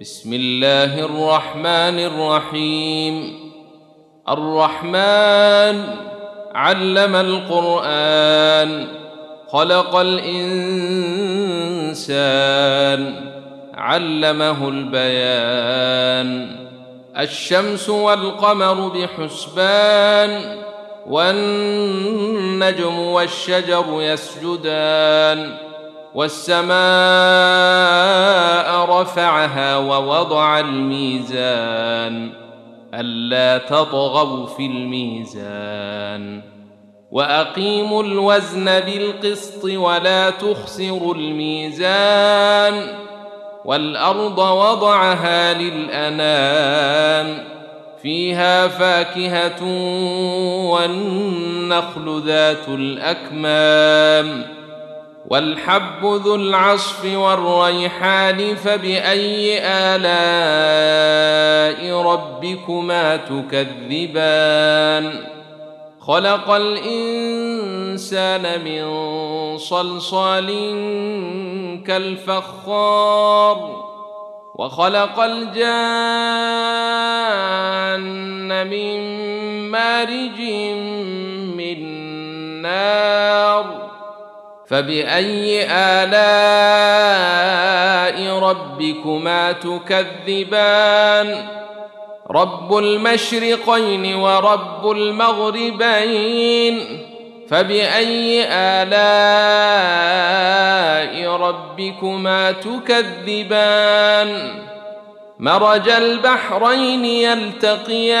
بسم الله الرحمن الرحيم. الرحمن علم القرآن خلق الإنسان علمه البيان. الشمس والقمر بحسبان والنجم والشجر يسجدان. والسماء رفعها ووضع الميزان ألا تطغوا في الميزان وأقيموا الوزن بالقسط ولا تخسروا الميزان والأرض وضعها للأنام فيها فاكهة والنخل ذات الأكمام والحب ذو العصف والريحان فبأي آلاء ربكما تكذبان؟ خلق الإنسان من صلصال كالفخار وخلق الجان من مارج من نار. فبأي آلاء ربكما تكذبان؟ رب المشرقين ورب المغربين. فبأي آلاء ربكما تكذبان؟ مرج البحرين يلتقيان.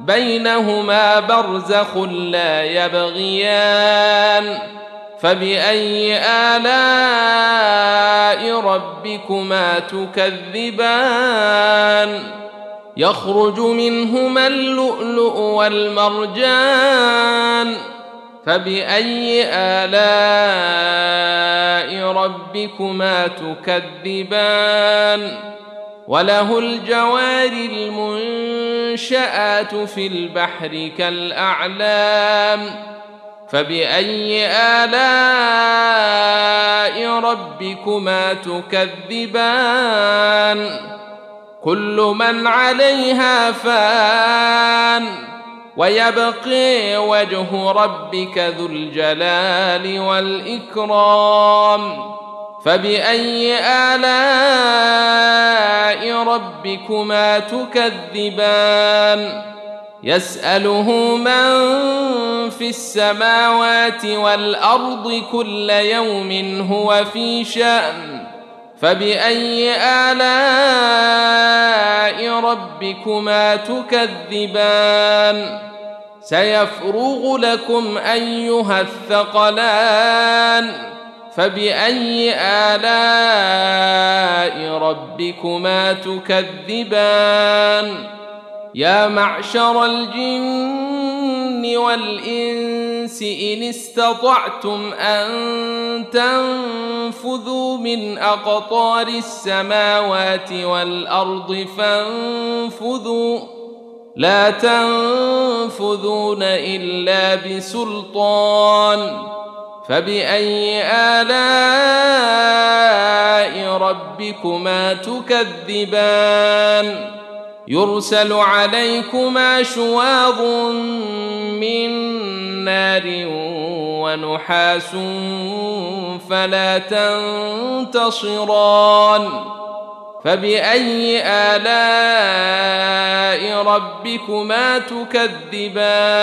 بينهما برزخ لا يبغيان. فبأي آلاء ربكما تكذبان؟ يخرج منهما اللؤلؤ والمرجان. فبأي آلاء ربكما تكذبان؟ وله الجوار المنشآت في البحر كالأعلام فبأي آلاء ربكما تكذبان؟ كل من عليها فان ويبقي وجه ربك ذو الجلال والإكرام. فبأي آلاء ربكما تكذبان؟ يسأله من في السماوات والأرض كل يوم هو في شأن. فبأي آلاء ربكما تكذبان؟ سيفرغ لكم أيها الثقلان. فباي الاء ربكما تكذبان يا معشر الجن والانس ان استطعتم ان تنفذوا من اقطار السماوات والارض فانفذوا لا تنفذون الا بسلطان فباي الاء ربكما تكذبان يرسل عليكما شواظ من نار ونحاس فلا تنتصران فباي الاء ربكما تكذبان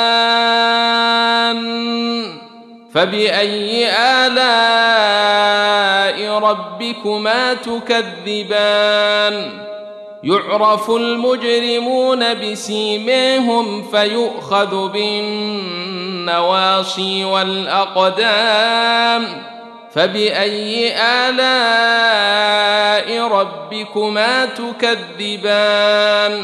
فبأي آلاء ربكما تكذبان؟ يعرف المجرمون بسيميهم فيؤخذ بالنواصي والأقدام. فبأي آلاء ربكما تكذبان؟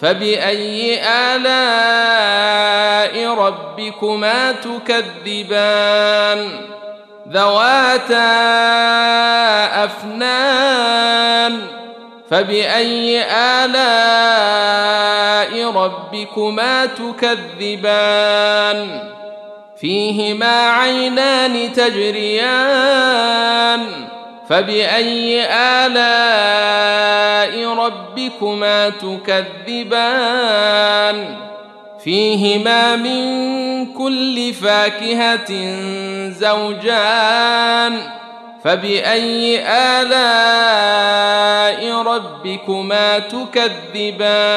فبأي آلاء ربكما تكذبان ذواتا أفنان فبأي آلاء ربكما تكذبان فيهما عينان تجريان فبأي آلاء ربكما تكذبان فيهما من كل فاكهة زوجان فبأي آلاء ربكما تكذبان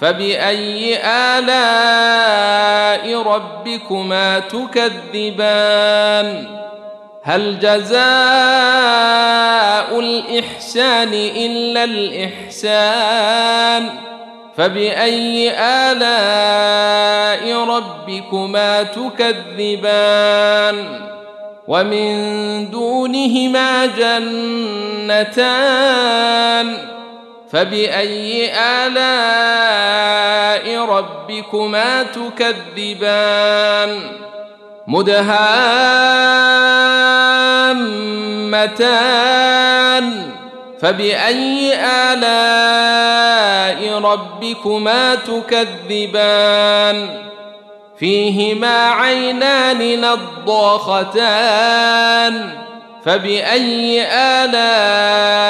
فباي الاء ربكما تكذبان هل جزاء الاحسان الا الاحسان فباي الاء ربكما تكذبان ومن دونهما جنتان فباي الاء ربكما تكذبان مدهامتان فباي الاء ربكما تكذبان فيهما عينان نضاختان فباي الاء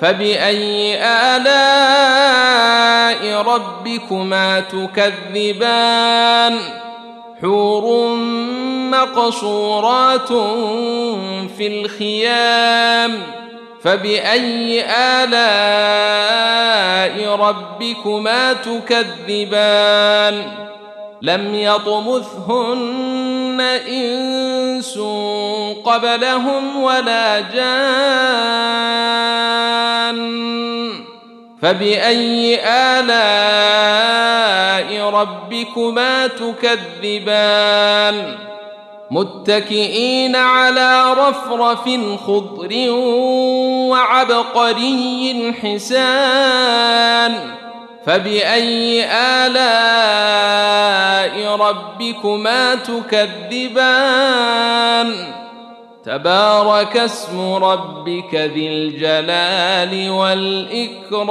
فباي الاء ربكما تكذبان حور مقصورات في الخيام فباي الاء ربكما تكذبان لم يطمثهن انس قبلهم ولا جان فبأي آلاء ربكما تكذبان؟ متكئين على رفرف خضر وعبقري حسان. فبأي آلاء ربكما تكذبان؟ تبارك اسم ربك ذي الجلال والإكرام.